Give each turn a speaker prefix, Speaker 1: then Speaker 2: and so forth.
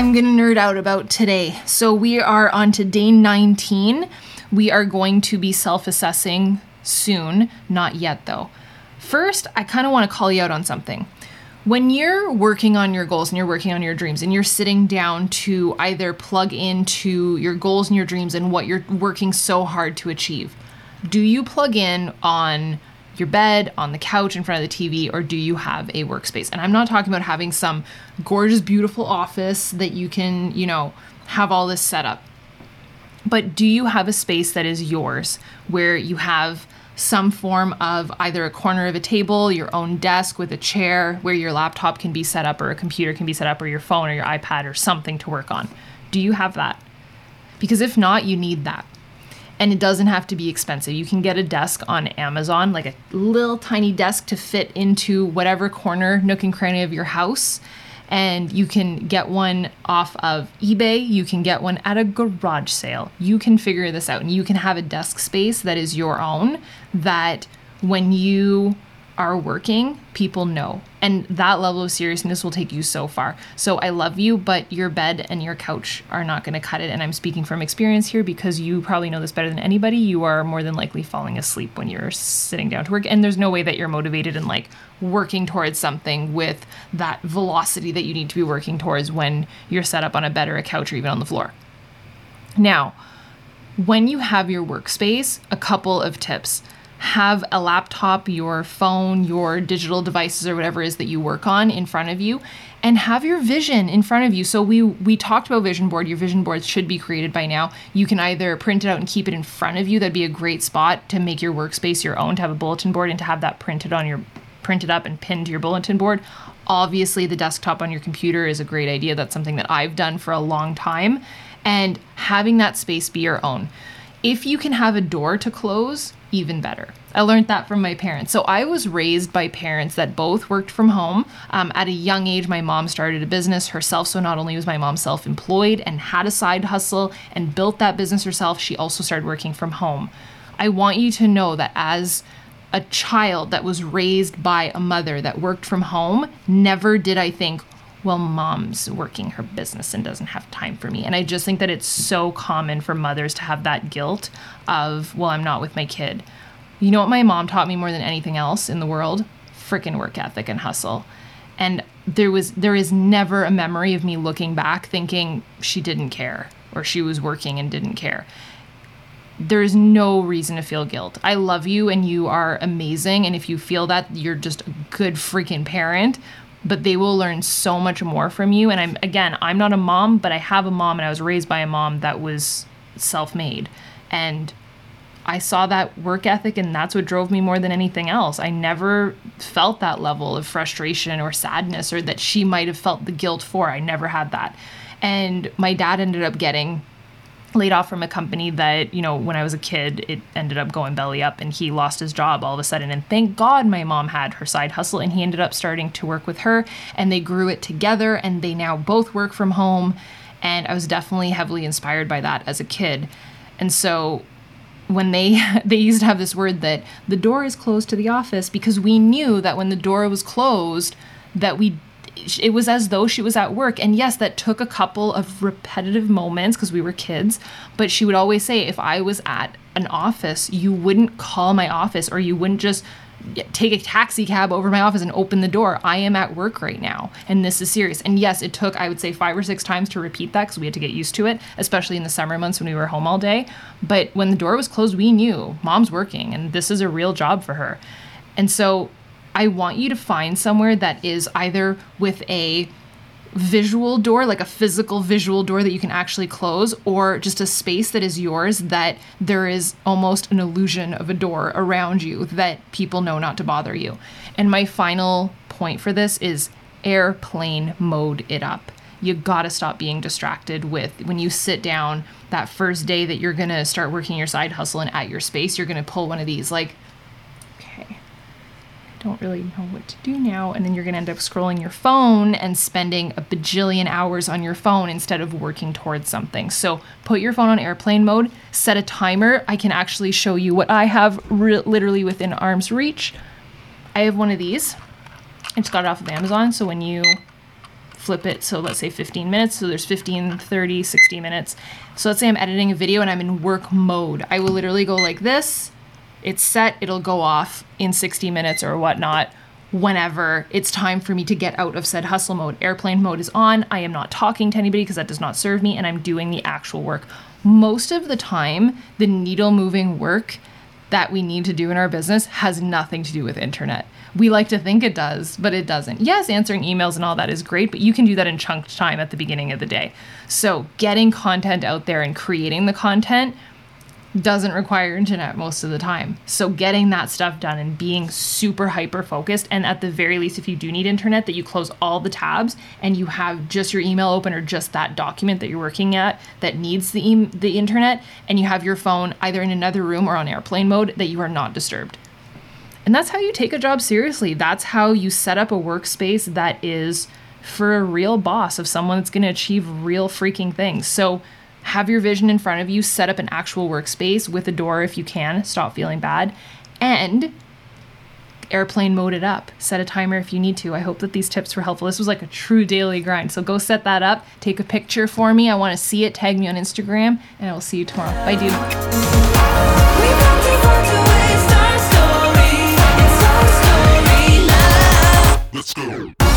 Speaker 1: I'm gonna nerd out about today. So we are on to day 19. We are going to be self assessing soon. Not yet, though. First, I kind of want to call you out on something. When you're working on your goals and you're working on your dreams and you're sitting down to either plug into your goals and your dreams and what you're working so hard to achieve, do you plug in on your bed, on the couch in front of the TV, or do you have a workspace? And I'm not talking about having some gorgeous, beautiful office that you can, you know, have all this set up. But do you have a space that is yours where you have some form of either a corner of a table, your own desk with a chair where your laptop can be set up or a computer can be set up or your phone or your iPad or something to work on? Do you have that? Because if not, you need that and it doesn't have to be expensive. You can get a desk on Amazon, like a little tiny desk to fit into whatever corner, nook and cranny of your house. And you can get one off of eBay. You can get one at a garage sale. You can figure this out and you can have a desk space that is your own that when you are working, people know. And that level of seriousness will take you so far. So I love you, but your bed and your couch are not going to cut it. And I'm speaking from experience here because you probably know this better than anybody. You are more than likely falling asleep when you're sitting down to work. And there's no way that you're motivated and like working towards something with that velocity that you need to be working towards when you're set up on a bed or a couch or even on the floor. Now, when you have your workspace, a couple of tips have a laptop, your phone, your digital devices or whatever it is that you work on in front of you and have your vision in front of you. So we we talked about vision board. Your vision boards should be created by now. You can either print it out and keep it in front of you. That'd be a great spot to make your workspace your own, to have a bulletin board and to have that printed on your printed up and pinned to your bulletin board. Obviously, the desktop on your computer is a great idea. That's something that I've done for a long time. And having that space be your own. If you can have a door to close, even better. I learned that from my parents. So I was raised by parents that both worked from home. Um, at a young age, my mom started a business herself. So not only was my mom self employed and had a side hustle and built that business herself, she also started working from home. I want you to know that as a child that was raised by a mother that worked from home, never did I think, well, mom's working her business and doesn't have time for me. And I just think that it's so common for mothers to have that guilt of, well, I'm not with my kid. You know what my mom taught me more than anything else in the world? Freaking work ethic and hustle. And there was there is never a memory of me looking back thinking she didn't care or she was working and didn't care. There is no reason to feel guilt. I love you and you are amazing and if you feel that you're just a good freaking parent, but they will learn so much more from you and I'm again, I'm not a mom, but I have a mom and I was raised by a mom that was self-made and I saw that work ethic, and that's what drove me more than anything else. I never felt that level of frustration or sadness, or that she might have felt the guilt for. I never had that. And my dad ended up getting laid off from a company that, you know, when I was a kid, it ended up going belly up and he lost his job all of a sudden. And thank God my mom had her side hustle and he ended up starting to work with her and they grew it together and they now both work from home. And I was definitely heavily inspired by that as a kid. And so when they they used to have this word that the door is closed to the office because we knew that when the door was closed that we it was as though she was at work and yes that took a couple of repetitive moments because we were kids but she would always say if i was at an office you wouldn't call my office or you wouldn't just take a taxi cab over my office and open the door. I am at work right now, and this is serious. And yes, it took, I would say, five or six times to repeat that because we had to get used to it, especially in the summer months when we were home all day. But when the door was closed, we knew mom's working, and this is a real job for her. And so I want you to find somewhere that is either with a visual door, like a physical visual door that you can actually close, or just a space that is yours that there is almost an illusion of a door around you that people know not to bother you. And my final point for this is airplane mode it up. You gotta stop being distracted with when you sit down that first day that you're gonna start working your side hustle and at your space, you're gonna pull one of these like don't really know what to do now. And then you're going to end up scrolling your phone and spending a bajillion hours on your phone instead of working towards something. So put your phone on airplane mode, set a timer. I can actually show you what I have re- literally within arm's reach. I have one of these. I just got it off of Amazon. So when you flip it. So let's say 15 minutes. So there's 15, 30, 60 minutes. So let's say I'm editing a video and I'm in work mode. I will literally go like this. It's set, it'll go off in 60 minutes or whatnot whenever it's time for me to get out of said hustle mode. Airplane mode is on. I am not talking to anybody because that does not serve me and I'm doing the actual work. Most of the time, the needle moving work that we need to do in our business has nothing to do with internet. We like to think it does, but it doesn't. Yes, answering emails and all that is great, but you can do that in chunked time at the beginning of the day. So, getting content out there and creating the content doesn't require internet most of the time. So getting that stuff done and being super hyper focused and at the very least if you do need internet that you close all the tabs and you have just your email open or just that document that you're working at that needs the e- the internet and you have your phone either in another room or on airplane mode that you are not disturbed. And that's how you take a job seriously. That's how you set up a workspace that is for a real boss of someone that's going to achieve real freaking things. So have your vision in front of you, set up an actual workspace with a door if you can, stop feeling bad, and airplane mode it up. Set a timer if you need to. I hope that these tips were helpful. This was like a true daily grind. So go set that up, take a picture for me. I want to see it. Tag me on Instagram, and I will see you tomorrow. Bye, dude.
Speaker 2: Let's go.